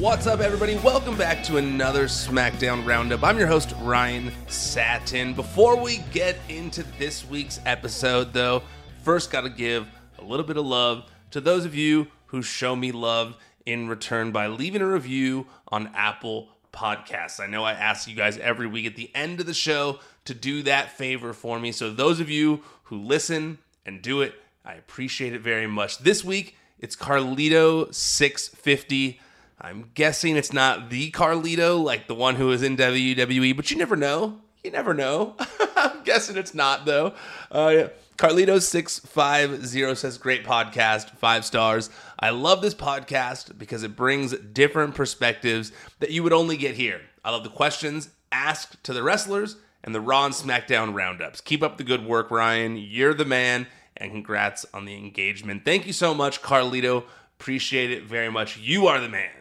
What's up, everybody? Welcome back to another SmackDown Roundup. I'm your host, Ryan Satin. Before we get into this week's episode, though, first got to give a little bit of love to those of you who show me love in return by leaving a review on Apple Podcasts. I know I ask you guys every week at the end of the show to do that favor for me. So, those of you who listen and do it, I appreciate it very much. This week, it's Carlito650. I'm guessing it's not the Carlito, like the one who was in WWE, but you never know. You never know. I'm guessing it's not, though. Uh, yeah. Carlito650 says, Great podcast, five stars. I love this podcast because it brings different perspectives that you would only get here. I love the questions asked to the wrestlers and the Raw and SmackDown roundups. Keep up the good work, Ryan. You're the man, and congrats on the engagement. Thank you so much, Carlito. Appreciate it very much. You are the man.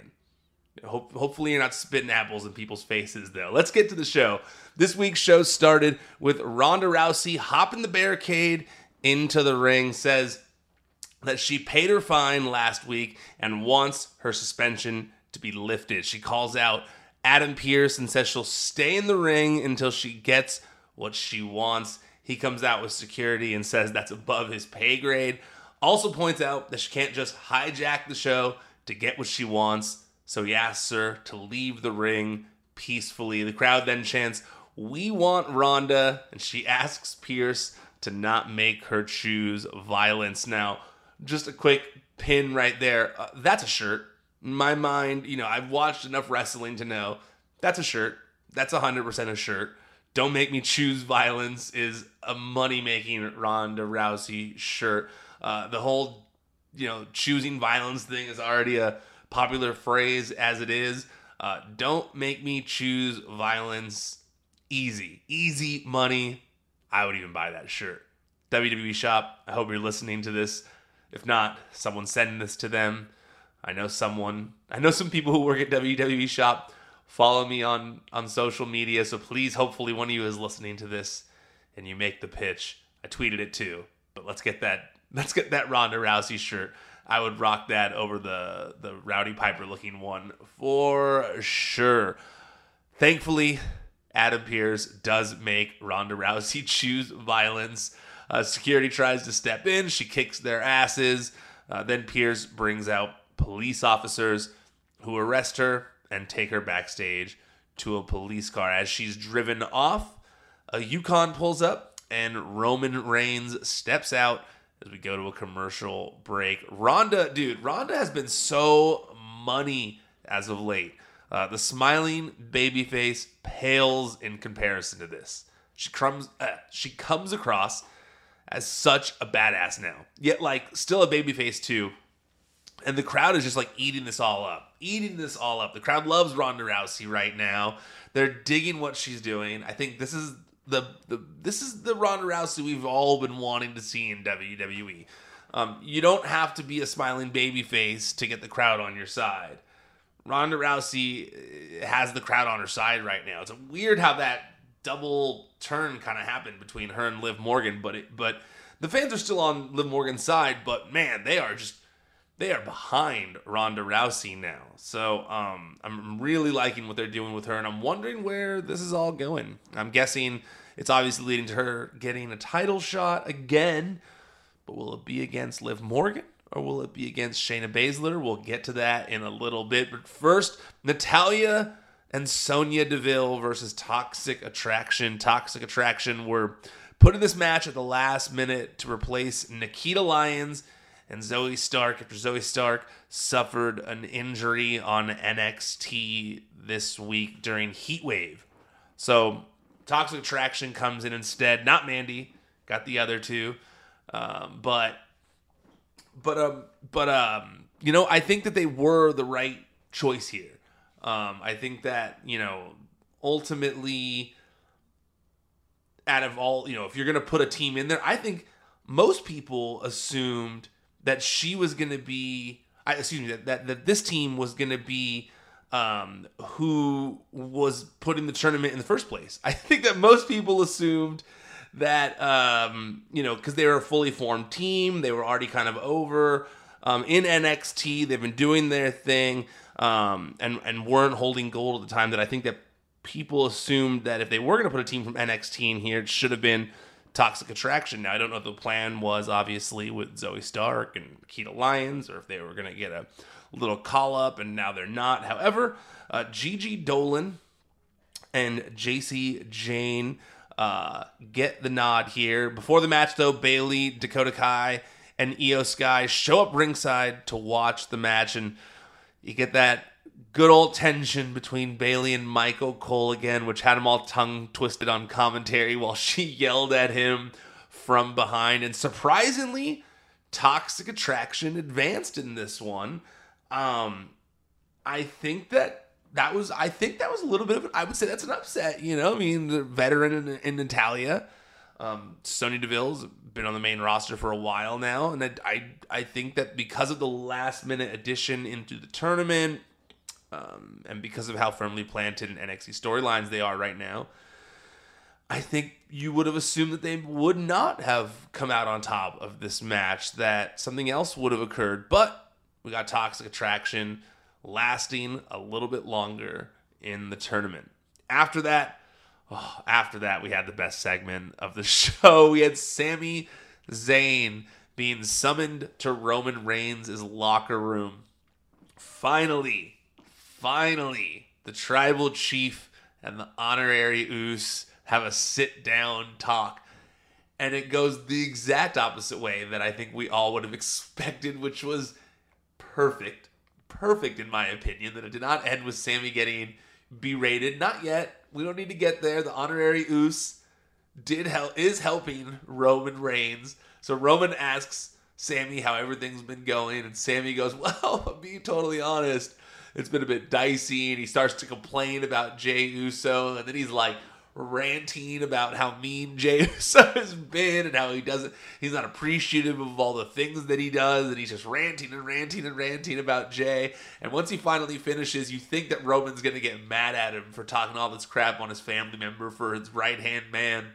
Hope, hopefully, you're not spitting apples in people's faces, though. Let's get to the show. This week's show started with Ronda Rousey hopping the barricade into the ring, says that she paid her fine last week and wants her suspension to be lifted. She calls out Adam Pearce and says she'll stay in the ring until she gets what she wants. He comes out with security and says that's above his pay grade. Also points out that she can't just hijack the show to get what she wants. So he asks her to leave the ring peacefully. The crowd then chants, We want Ronda. And she asks Pearce to not make her choose violence. Now, just a quick pin right there. Uh, that's a shirt. In my mind, you know, I've watched enough wrestling to know that's a shirt. That's 100% a shirt. Don't make me choose violence is a money making Ronda Rousey shirt. Uh, the whole, you know, choosing violence thing is already a popular phrase as it is. Uh, don't make me choose violence easy. Easy money. I would even buy that shirt. WWE Shop, I hope you're listening to this. If not, someone send this to them. I know someone, I know some people who work at WWE Shop. Follow me on on social media, so please, hopefully, one of you is listening to this and you make the pitch. I tweeted it too, but let's get that let's get that Ronda Rousey shirt. I would rock that over the the Rowdy Piper looking one for sure. Thankfully, Adam Pearce does make Ronda Rousey choose violence. Uh, security tries to step in. She kicks their asses. Uh, then Pearce brings out police officers who arrest her and take her backstage to a police car. As she's driven off, a Yukon pulls up and Roman Reigns steps out as we go to a commercial break. Ronda, dude, Ronda has been so money as of late. Uh, the smiling baby face pales in comparison to this. She comes, uh, she comes across as such a badass now, yet like still a baby face too. And the crowd is just like eating this all up, eating this all up. The crowd loves Ronda Rousey right now. They're digging what she's doing. I think this is the, the this is the Ronda Rousey we've all been wanting to see in WWE. Um, you don't have to be a smiling baby face to get the crowd on your side. Ronda Rousey uh, has the crowd on her side right now. It's weird how that double turn kind of happened between her and Liv Morgan, but it, but the fans are still on Liv Morgan's side. But man, they are just they are behind Ronda Rousey now. So um, I'm really liking what they're doing with her, and I'm wondering where this is all going. I'm guessing it's obviously leading to her getting a title shot again, but will it be against Liv Morgan? Or will it be against Shayna Baszler? We'll get to that in a little bit. But first, Natalya and Sonya Deville versus Toxic Attraction. Toxic Attraction were put in this match at the last minute to replace Nikkita Lyons and Zoey Stark after Zoey Stark suffered an injury on NXT this week during Heatwave. So Toxic Attraction comes in instead. Not Mandy, got the other two, um, but but um but um you know I think that they were the right choice here. Um, I think that you know ultimately out of all you know if you're gonna put a team in there, I think most people assumed that she was gonna be. I, excuse me that, that that this team was gonna be um, who was put in the tournament in the first place. I think that most people assumed that um, you know because they were a fully formed team, they were already kind of over um, in NXT. They've been doing their thing. um, and and weren't holding gold at the time. That I think that people assumed that if they were going to put a team from NXT in here, it should have been Toxic Attraction. Now I don't know what the plan was, obviously, with Zoey Stark and Keita Lyons, or if they were going to get a little call up, and now they're not. However, uh, Gigi Dolin and Jacy Jayne uh, get the nod here. Before the match, though, Bayley, Dakota Kai, and Iyo Sky show up ringside to watch the match, and you get that good old tension between Bayley and Michael Cole again, which had him all tongue twisted on commentary while she yelled at him from behind. And surprisingly, Toxic Attraction advanced in this one. Um, I think that that was I think that was a little bit of I would say that's an upset. You know, I mean the veteran in, in Natalya, um, Deville's been on the main roster for a while now, and I, I I think that because of the last minute addition into the tournament, um, and because of how firmly planted in NXT storylines they are right now, I think you would have assumed that they would not have come out on top of this match. That something else would have occurred, but we got Toxic Attraction lasting a little bit longer in the tournament. After that, oh, after that, we had the best segment of the show. We had Sami Zayn being summoned to Roman Reigns' locker room. Finally, finally, the tribal chief and the honorary Uce have a sit down talk. And it goes the exact opposite way that I think we all would have expected, which was perfect perfect in my opinion that it did not end with Sami getting berated. Not yet. We don't need to get there. The honorary Uce did help is helping Roman Reigns. So Roman asks Sami how everything's been going, and Sami goes, "Well, being totally honest. It's been a bit dicey." And he starts to complain about Jey Uso, and then he's like, ranting about how mean Uso has been and how he doesn't he's not appreciative of all the things that he does and he's just ranting and ranting and ranting about Jey. And once he finally finishes, you think that Roman's gonna get mad at him for talking all this crap on his family member for his right hand man.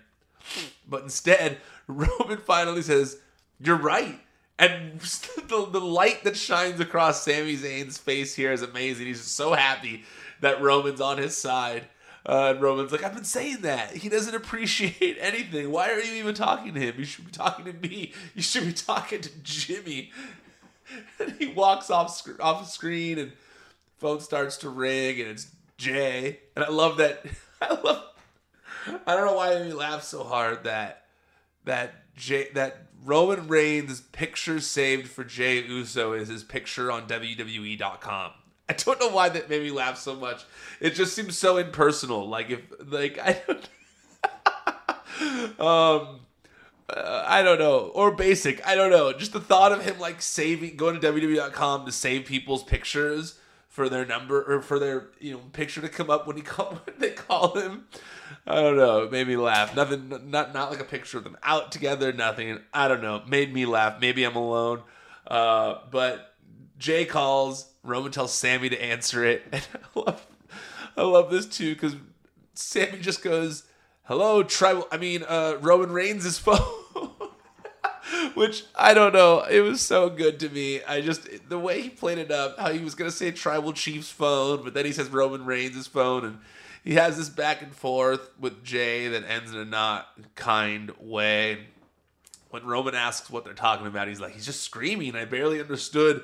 But instead, Roman finally says, You're right. And the, the light that shines across Sami Zayn's face here is amazing. He's so happy that Roman's on his side. Uh, and Roman's like, I've been saying that. He doesn't appreciate anything. Why are you even talking to him? You should be talking to me. You should be talking to Jimmy. And he walks off sc- off screen, and phone starts to ring, and it's Jey. And I love that. I love. I don't know why he laugh so hard that that Jey that Roman Reigns' picture saved for Jey Uso is his picture on WWE.com. I don't know why that made me laugh so much. It just seems so impersonal. Like if like I don't um uh, I don't know or basic. I don't know. Just the thought of him like saving going to WWE.com to save people's pictures for their number or for their you know picture to come up when he call when they call him. I don't know. It made me laugh. Nothing. Not not like a picture of them out together. Nothing. I don't know. Made me laugh. Maybe I'm alone. Uh, but Jey calls Roman tells Sami to answer it, and I love, I love this too because Sami just goes, "Hello, tribal." I mean, uh, Roman Reigns' phone, which I don't know. It was so good to me. I just the way he played it up, how he was gonna say tribal chief's phone, but then he says Roman Reigns' phone, and he has this back and forth with Jey that ends in a not kind way. When Roman asks what they're talking about, he's like, he's just screaming. I barely understood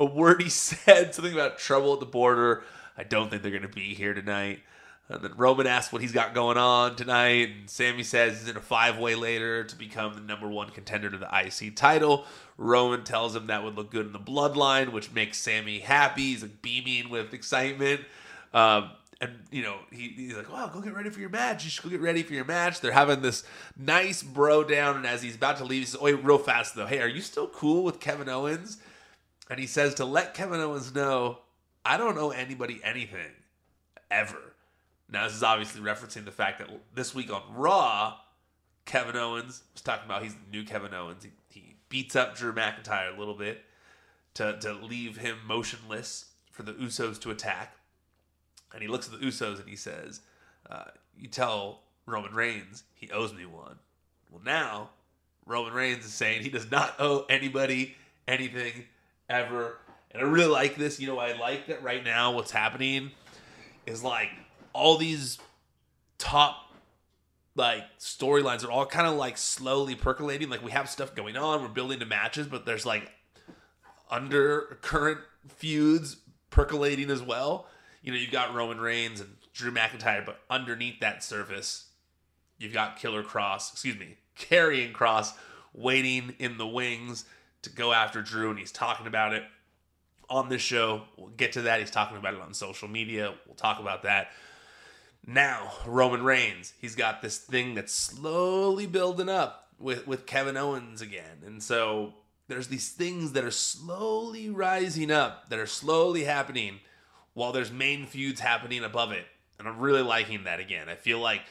a word he said, something about trouble at the border. I don't think they're going to be here tonight. And then Roman asks what he's got going on tonight, and Sami says he's in a five way later to become the number one contender to the IC title. Roman tells him that would look good in the bloodline, which makes Sami happy. He's like beaming with excitement. Um, and you know he, he's like, "Wow, go get ready for your match. You should go get ready for your match." They're having this nice bro down, and as he's about to leave, he says, "Oh, wait, real fast though. Hey, are you still cool with Kevin Owens?" And he says to let Kevin Owens know, I don't owe anybody anything ever. Now, this is obviously referencing the fact that this week on Raw, Kevin Owens was talking about he's the new Kevin Owens. He, he beats up Drew McIntyre a little bit to, to leave him motionless for the Usos to attack. And he looks at the Usos and he says, uh, You tell Roman Reigns he owes me one. Well, now Roman Reigns is saying he does not owe anybody anything ever. And I really like this. You know, I like that right now what's happening is like all these top like storylines are all kind of like slowly percolating. Like we have stuff going on, we're building to matches, but there's like undercurrent feuds percolating as well. You know, you've got Roman Reigns and Drew McIntyre, but underneath that surface, you've got Killer Cross, excuse me, Karrion Kross waiting in the wings to go after Drew, and he's talking about it on this show. We'll get to that. He's talking about it on social media. We'll talk about that. Now, Roman Reigns, he's got this thing that's slowly building up with, with Kevin Owens again. And so there's these things that are slowly rising up, that are slowly happening while there's main feuds happening above it. And I'm really liking that again. I feel like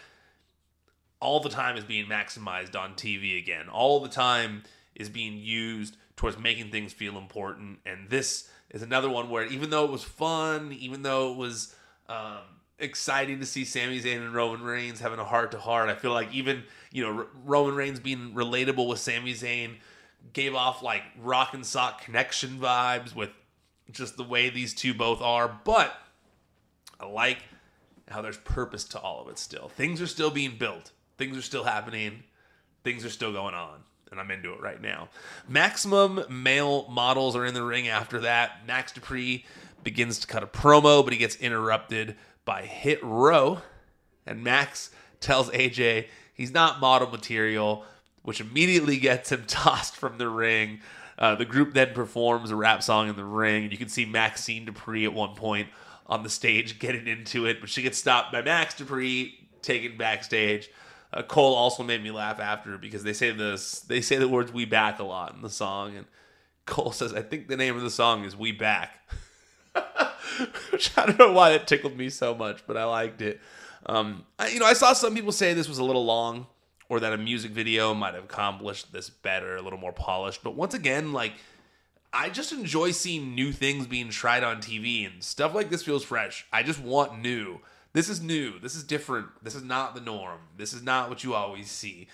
all the time is being maximized on TV again. All the time is being used towards making things feel important. And this is another one where even though it was fun, even though it was um, exciting to see Sami Zayn and Roman Reigns having a heart to heart, I feel like even you know Roman Reigns being relatable with Sami Zayn gave off like rock and sock connection vibes with just the way these two both are. But I like how there's purpose to all of it still. Things are still being built. Things are still happening. Things are still going on and I'm into it right now. Maximum male models are in the ring after that. Max Dupri begins to cut a promo, but he gets interrupted by Hit Row, and Max tells AJ he's not model material, which immediately gets him tossed from the ring. Uh, the group then performs a rap song in the ring, and you can see Maxxine Dupri at one point on the stage getting into it, but she gets stopped by Max Dupri, taken backstage. Uh, Cole also made me laugh after because they say this they say the words "we back" a lot in the song, and Cole says, "I think the name of the song is We Back," which I don't know why it tickled me so much, but I liked it. Um, I, you know, I saw some people say this was a little long, or that a music video might have accomplished this better, a little more polished. But once again, like I just enjoy seeing new things being tried on TV, and stuff like this feels fresh. I just want new. This is new. This is different. This is not the norm. This is not what you always see.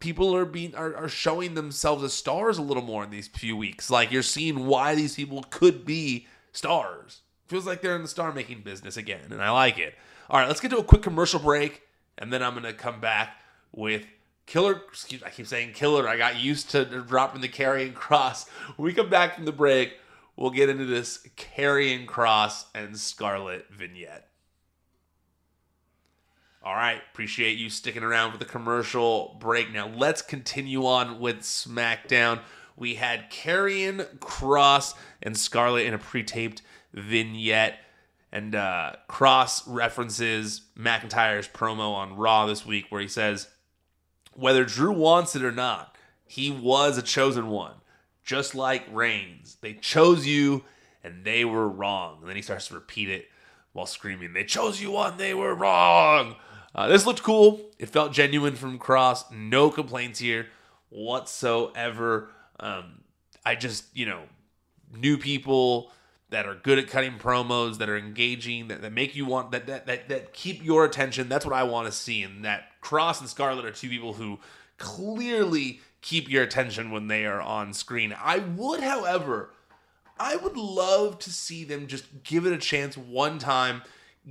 People are being are, are showing themselves as stars a little more in these few weeks. Like you're seeing why these people could be stars. Feels like they're in the star making business again, and I like it. All right, let's get to a quick commercial break, and then I'm gonna come back with Killer. Excuse, I keep saying Killer. I got used to dropping the Karrion Kross. When we come back from the break, we'll get into this Karrion Kross and Scarlett vignette. All right, appreciate you sticking around for the commercial break. Now let's continue on with SmackDown. We had Karrion Kross and Scarlett in a pre-taped vignette, and uh, Kross references McIntyre's promo on Raw this week, where he says, "Whether Drew wants it or not, he was a chosen one, just like Reigns. They chose you, and they were wrong." And then he starts to repeat it while screaming, "They chose you one, they were wrong." Uh, this looked cool. It felt genuine from Kross. No complaints here whatsoever. Um, I just, you know, new people that are good at cutting promos, that are engaging, that, that make you want that, that that that keep your attention. That's what I want to see. And that Kross and Scarlett are two people who clearly keep your attention when they are on screen. I would, however, I would love to see them just give it a chance one time.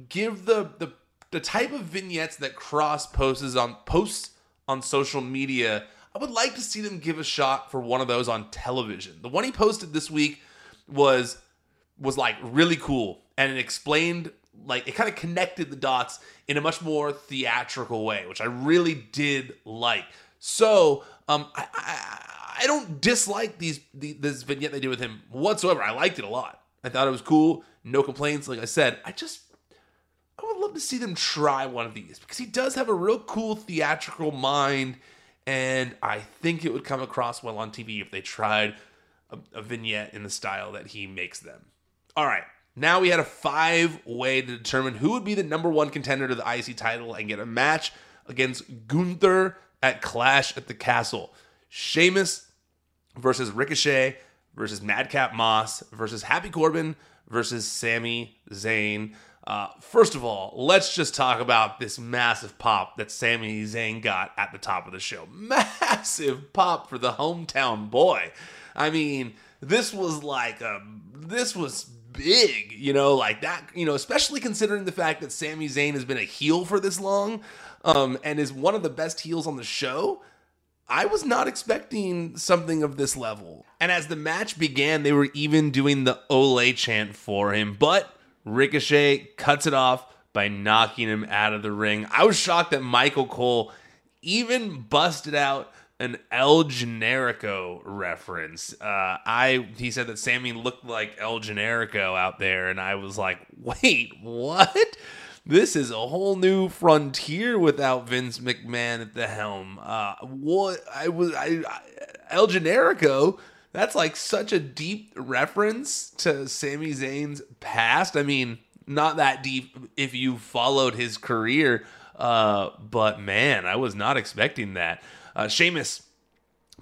Give the the the type of vignettes that Kross posts on posts on social media, I would like to see them give a shot for one of those on television. The one he posted this week was was like really cool and it explained like it kind of connected the dots in a much more theatrical way, which I really did like. So, um, I, I, I don't dislike these the, this vignette they did with him whatsoever. I liked it a lot. I thought it was cool. No complaints. Like I said, I just I would love to see them try one of these because he does have a real cool theatrical mind, and I think it would come across well on TV if they tried a, a vignette in the style that he makes them. All right, now we had a five way to determine who would be the number one contender to the IC title and get a match against Gunther at Clash at the Castle. Sheamus versus Ricochet versus Madcap Moss versus Happy Corbin versus Sami Zayn. Uh, first of all, let's just talk about this massive pop that Sami Zayn got at the top of the show. Massive pop for the hometown boy. I mean, this was like a this was big, you know, like that, you know, especially considering the fact that Sami Zayn has been a heel for this long um, and is one of the best heels on the show. I was not expecting something of this level. And as the match began, they were even doing the Ole chant for him, but Ricochet cuts it off by knocking him out of the ring. I was shocked that Michael Cole even busted out an El Generico reference. Uh, I he said that Sami looked like El Generico out there, and I was like, wait, what? This is a whole new frontier without Vince McMahon at the helm. Uh, what I was I, I El Generico. That's like such a deep reference to Sami Zayn's past. I mean, not that deep if you followed his career, uh, but man, I was not expecting that. Uh, Sheamus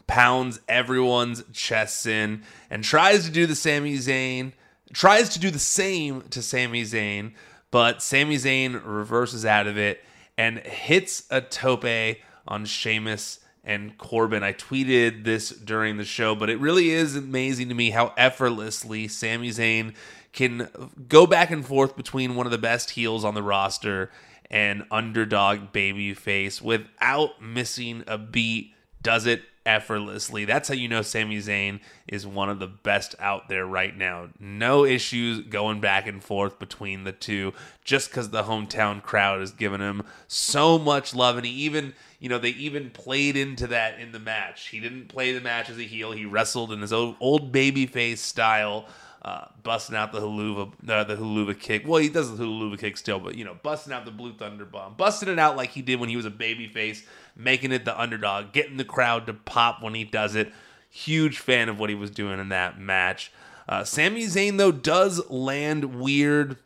pounds everyone's chests in and tries to do the Sami Zayn, tries to do the same to Sami Zayn, but Sami Zayn reverses out of it and hits a tope on Sheamus and Corbin. I tweeted this during the show, but it really is amazing to me how effortlessly Sami Zayn can go back and forth between one of the best heels on the roster and underdog baby face without missing a beat. Does it effortlessly. That's how you know Sami Zayn is one of the best out there right now. No issues going back and forth between the two just because the hometown crowd has given him so much love. And he even, you know, they even played into that in the match. He didn't play the match as a heel, he wrestled in his old, old baby face style uh, busting out the Helluva, uh, the Helluva kick. Well, he does the Helluva kick still, but you know, busting out the Blue Thunder Bomb, busting it out like he did when he was a baby face, making it the underdog, getting the crowd to pop when he does it. Huge fan of what he was doing in that match. Uh, Sami Zayn though does land weird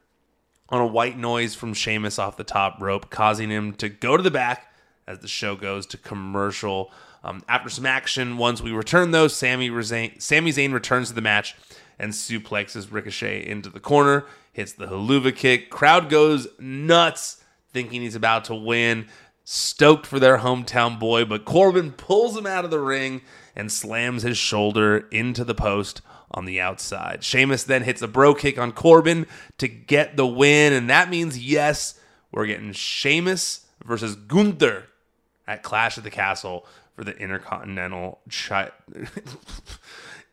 on a white noise from Sheamus off the top rope, causing him to go to the back as the show goes to commercial. Um, after some action, once we return though, Sami, Zayn, Sami Zayn returns to the match and suplexes Ricochet into the corner, hits the Helluva kick. Crowd goes nuts, thinking he's about to win. Stoked for their hometown boy, but Corbin pulls him out of the ring and slams his shoulder into the post on the outside. Sheamus then hits a Brogue Kick on Corbin to get the win, and that means yes, we're getting Sheamus versus Gunther at Clash of the Castle for the Intercontinental chi-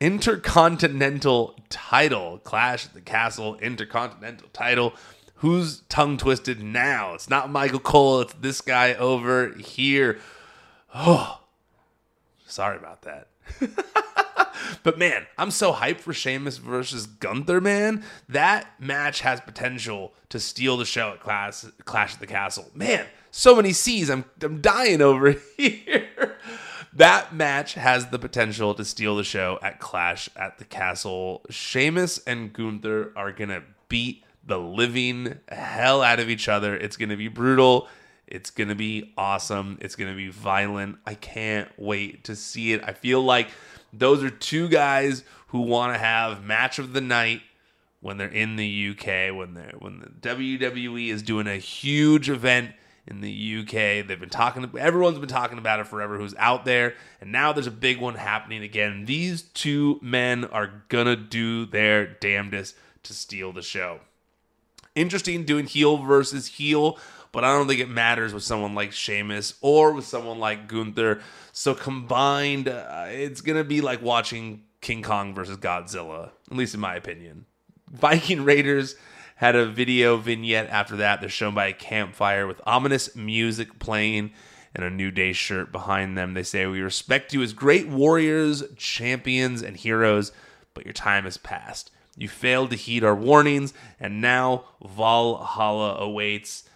Intercontinental title. Clash at the Castle Intercontinental title. Who's tongue twisted now? It's not Michael Cole, it's this guy over here. Oh, sorry about that. but man, I'm so hyped for Sheamus versus Gunther, man. That match has potential to steal the show at Clash, Clash at the Castle. Man, so many C's. I'm, I'm dying over here that match has the potential to steal the show at Clash at the Castle. Sheamus and Gunther are going to beat the living hell out of each other. It's going to be brutal. It's going to be awesome. It's going to be violent. I can't wait to see it. I feel like those are two guys who want to have match of the night when they're in the UK, when they're when the WWE is doing a huge event in the UK. They've been talking, everyone's been talking about it forever who's out there, and now there's a big one happening again. These two men are gonna do their damnedest to steal the show. Interesting doing heel versus heel, but I don't think it matters with someone like Sheamus or with someone like Gunther. So combined, uh, it's gonna be like watching King Kong versus Godzilla, at least in my opinion. Viking Raiders had a video vignette after that. They're shown by a campfire with ominous music playing and a New Day shirt behind them. They say, We respect you as great warriors, champions, and heroes, but your time has passed. You failed to heed our warnings, and now Valhalla awaits.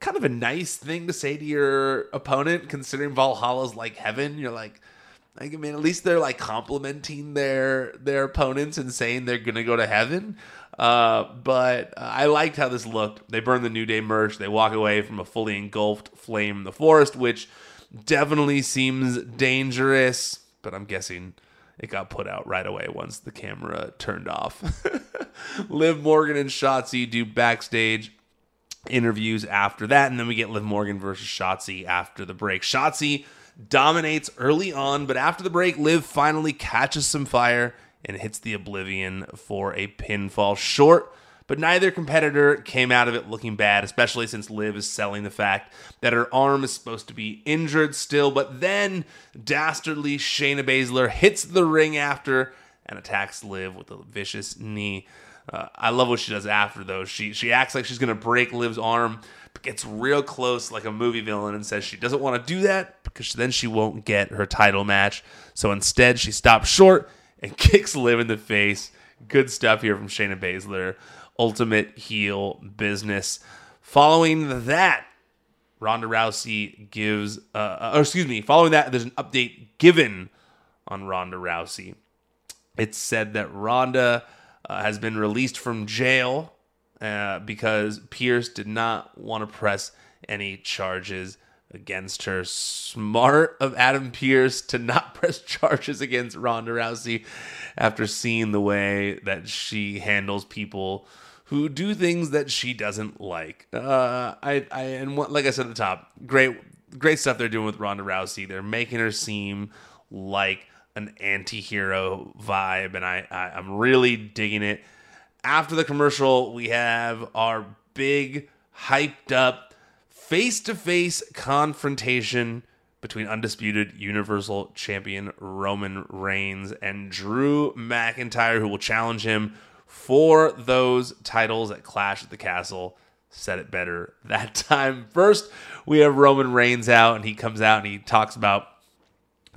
Kind of a nice thing to say to your opponent, considering Valhalla's like heaven. You're like, I mean, at least they're like complimenting their their opponents and saying they're gonna go to heaven. Uh, but uh, I liked how this looked. They burn the New Day merch. They walk away from a fully engulfed flame in the forest, which definitely seems dangerous. But I'm guessing it got put out right away once the camera turned off. Liv Morgan and Shotzi do backstage interviews after that, and then we get Liv Morgan versus Shotzi after the break. Shotzi dominates early on, but after the break, Liv finally catches some fire and hits the Oblivion for a pinfall short. But neither competitor came out of it looking bad, especially since Liv is selling the fact that her arm is supposed to be injured still. But then dastardly Shayna Baszler hits the ring after and attacks Liv with a vicious knee. Uh, I love what she does after though. She she acts like she's gonna break Liv's arm, gets real close like a movie villain and says she doesn't want to do that because then she won't get her title match. So instead, she stops short and kicks Liv in the face. Good stuff here from Shayna Baszler. Ultimate heel business. Following that, Ronda Rousey gives, uh, uh, excuse me, following that, there's an update given on Ronda Rousey. It's said that Ronda uh, has been released from jail uh, because Pearce did not want to press any charges against her. Smart of Adam Pearce to not press charges against Ronda Rousey after seeing the way that she handles people who do things that she doesn't like. Uh, I, I, and what, like I said at the top, great, great stuff they're doing with Ronda Rousey. They're making her seem like an anti-hero vibe and I, I i'm really digging it after the commercial we have our big hyped up face-to-face confrontation between undisputed universal champion roman reigns and drew mcintyre who will challenge him for those titles at clash at the castle. Said it better that time. First we have roman reigns out and he comes out and he talks about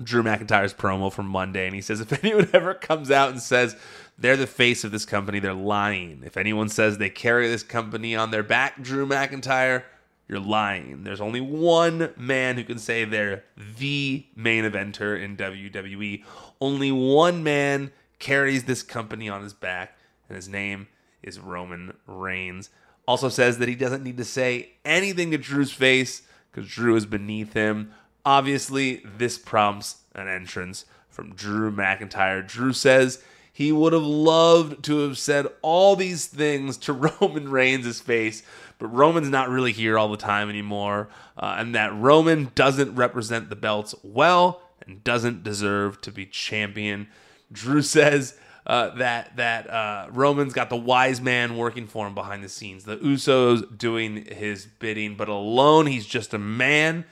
Drew McIntyre's promo from Monday, and he says, If anyone ever comes out and says they're the face of this company, they're lying. If anyone says they carry this company on their back, Drew McIntyre, you're lying. There's only one man who can say they're the main eventer in WWE. Only one man carries this company on his back, and his name is Roman Reigns. Also says that he doesn't need to say anything to Drew's face because Drew is beneath him. Obviously, this prompts an entrance from Drew McIntyre. Drew says he would have loved to have said all these things to Roman Reigns' face, but Roman's not really here all the time anymore, uh, and that Roman doesn't represent the belts well and doesn't deserve to be champion. Drew says uh, that that uh, Roman's got the wise man working for him behind the scenes, the Usos doing his bidding, but alone he's just a man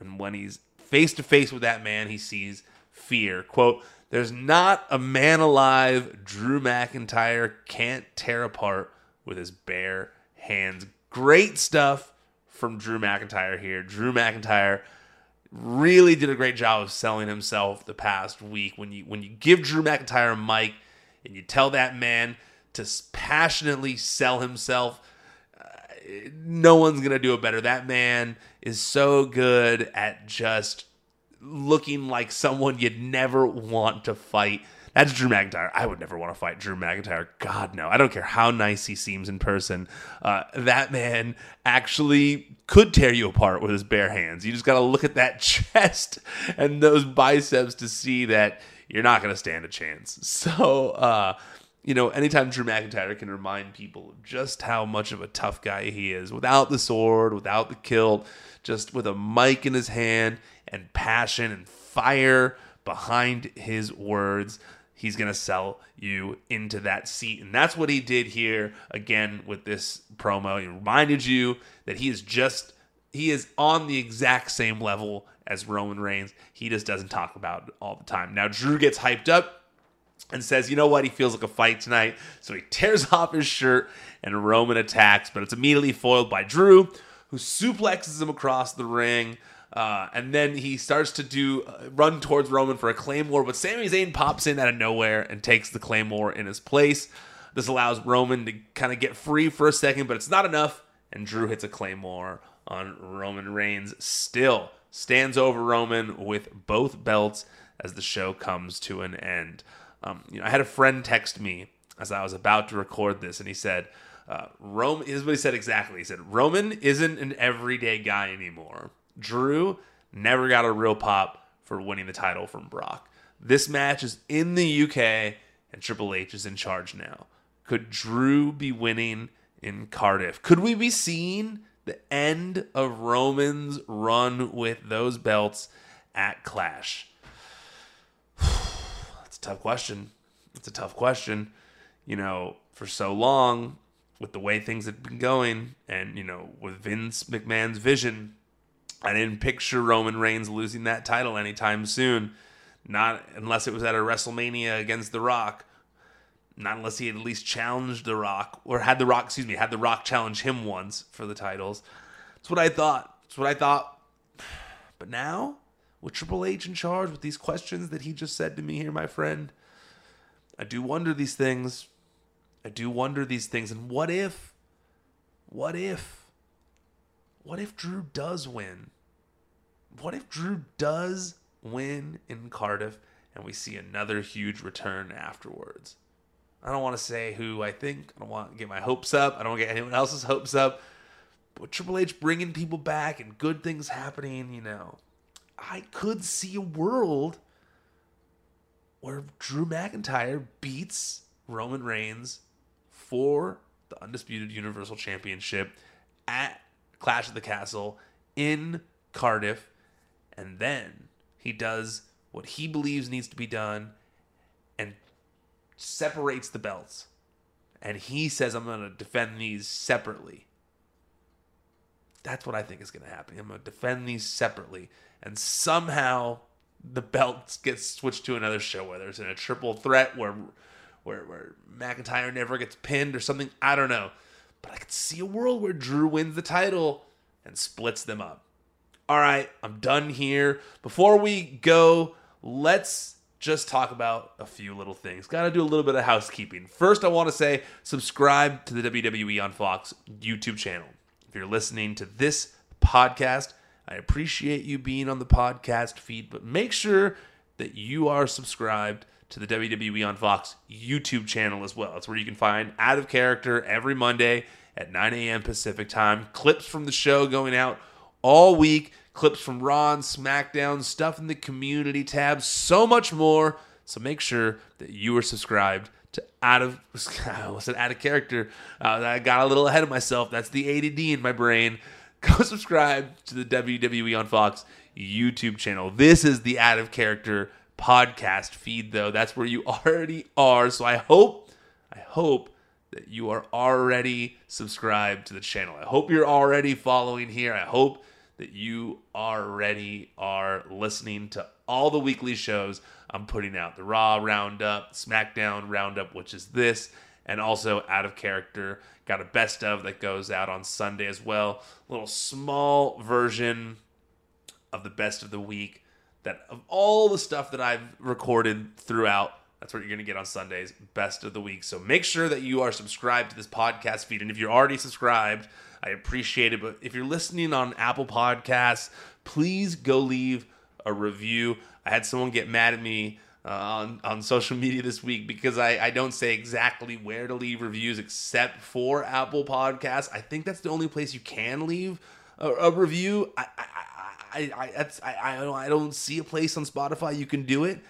and when he's face to face with that man, he sees fear. Quote, there's not a man alive Drew McIntyre can't tear apart with his bare hands. Great stuff from Drew McIntyre here. Drew McIntyre really did a great job of selling himself the past week. When you when you give Drew McIntyre a mic and you tell that man to passionately sell himself, uh, no one's gonna do it better. That man is so good at just looking like someone you'd never want to fight. That's Drew McIntyre. I would never want to fight Drew McIntyre. God, no. I don't care how nice he seems in person. Uh, that man actually could tear you apart with his bare hands. You just got to look at that chest and those biceps to see that you're not going to stand a chance. So, uh, you know, anytime Drew McIntyre can remind people just how much of a tough guy he is without the sword, without the kilt, just with a mic in his hand and passion and fire behind his words, he's going to sell you into that seat. And that's what he did here again with this promo. He reminded you that he is just, he is on the exact same level as Roman Reigns. He just doesn't talk about it all the time. Now, Drew gets hyped up and says, you know what, he feels like a fight tonight. So he tears off his shirt and Roman attacks, but it's immediately foiled by Drew, who suplexes him across the ring. Uh, and then he starts to do uh, run towards Roman for a claymore, but Sami Zayn pops in out of nowhere and takes the claymore in his place. This allows Roman to kind of get free for a second, but it's not enough. And Drew hits a claymore on Roman Reigns. Still stands over Roman with both belts as the show comes to an end. Um, you know, I had a friend text me as I was about to record this, and he said, uh, Roman, is what he said exactly. He said, Roman isn't an everyday guy anymore. Drew never got a real pop for winning the title from Brock. This match is in the UK, and Triple H is in charge now. Could Drew be winning in Cardiff? Could we be seeing the end of Roman's run with those belts at Clash? That's a tough question. It's a tough question. You know, for so long, with the way things had been going, and, you know, with Vince McMahon's vision, I didn't picture Roman Reigns losing that title anytime soon. Not unless it was at a WrestleMania against The Rock. Not unless he had at least challenged The Rock, or had The Rock, excuse me, had The Rock challenge him once for the titles. That's what I thought. That's what I thought. But now, with Triple H in charge, with these questions that he just said to me here, my friend, I do wonder these things. I do wonder these things. And what if, what if, what if Drew does win? What if Drew does win in Cardiff and we see another huge return afterwards? I don't want to say who I think. I don't want to get my hopes up. I don't want to get anyone else's hopes up. But Triple H bringing people back and good things happening, you know, I could see a world where Drew McIntyre beats Roman Reigns for the undisputed Universal Championship at Clash of the Castle in Cardiff. And then he does what he believes needs to be done and separates the belts. And he says, I'm going to defend these separately. That's what I think is going to happen. I'm going to defend these separately. And somehow the belts get switched to another show, whether it's in a triple threat where, where, where McIntyre never gets pinned or something. I don't know. But I could see a world where Drew wins the title and splits them up. All right, I'm done here. Before we go, let's just talk about a few little things. Got to do a little bit of housekeeping. First, I want to say subscribe to the WWE on Fox YouTube channel. If you're listening to this podcast, I appreciate you being on the podcast feed, but make sure that you are subscribed to the WWE on Fox YouTube channel as well. It's where you can find Out of Character every Monday at 9 a.m. Pacific time, clips from the show going out all week, clips from Raw and SmackDown, stuff in the community tab, so much more. So make sure that you are subscribed to out of I was out of character. Uh, I got a little ahead of myself. That's the ADD in my brain. Go subscribe to the WWE on Fox YouTube channel. This is the out of character podcast feed, though. That's where you already are. So I hope, I hope that you are already subscribed to the channel. I hope you're already following here. I hope that you already are listening to all the weekly shows I'm putting out the Raw Roundup, SmackDown Roundup, which is this, and also Out of Character. Got a best of that goes out on Sunday as well. A little small version of the best of the week that of all the stuff that I've recorded throughout. That's what you're going to get on Sundays, best of the week. So make sure that you are subscribed to this podcast feed. And if you're already subscribed, I appreciate it. But if you're listening on Apple Podcasts, please go leave a review. I had someone get mad at me uh, on, on social media this week because I, I don't say exactly where to leave reviews except for Apple Podcasts. I think that's the only place you can leave a, a review. I, I, I, that's, I, I, don't, I don't see a place on Spotify you can do it.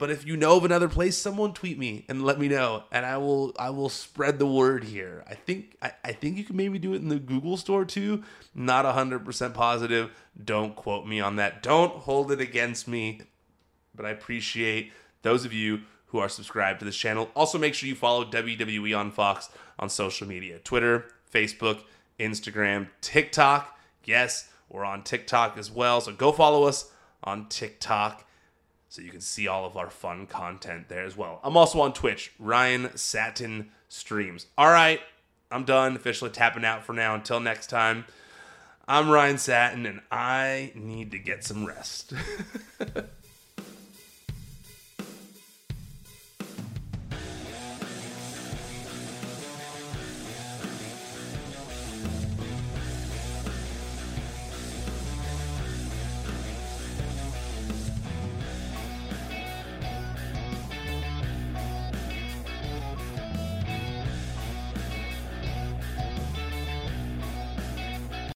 But if you know of another place, someone tweet me and let me know, and I will I will spread the word here. I think I, I think you can maybe do it in the Google store too. Not hundred percent positive. Don't quote me on that. Don't hold it against me. But I appreciate those of you who are subscribed to this channel. Also, make sure you follow WWE on Fox on social media: Twitter, Facebook, Instagram, TikTok. Yes, we're on TikTok as well. So go follow us on TikTok so you can see all of our fun content there as well. I'm also on Twitch, Ryan Satin Streams. All right, I'm done officially tapping out for now. Until next time, I'm Ryan Satin, and I need to get some rest.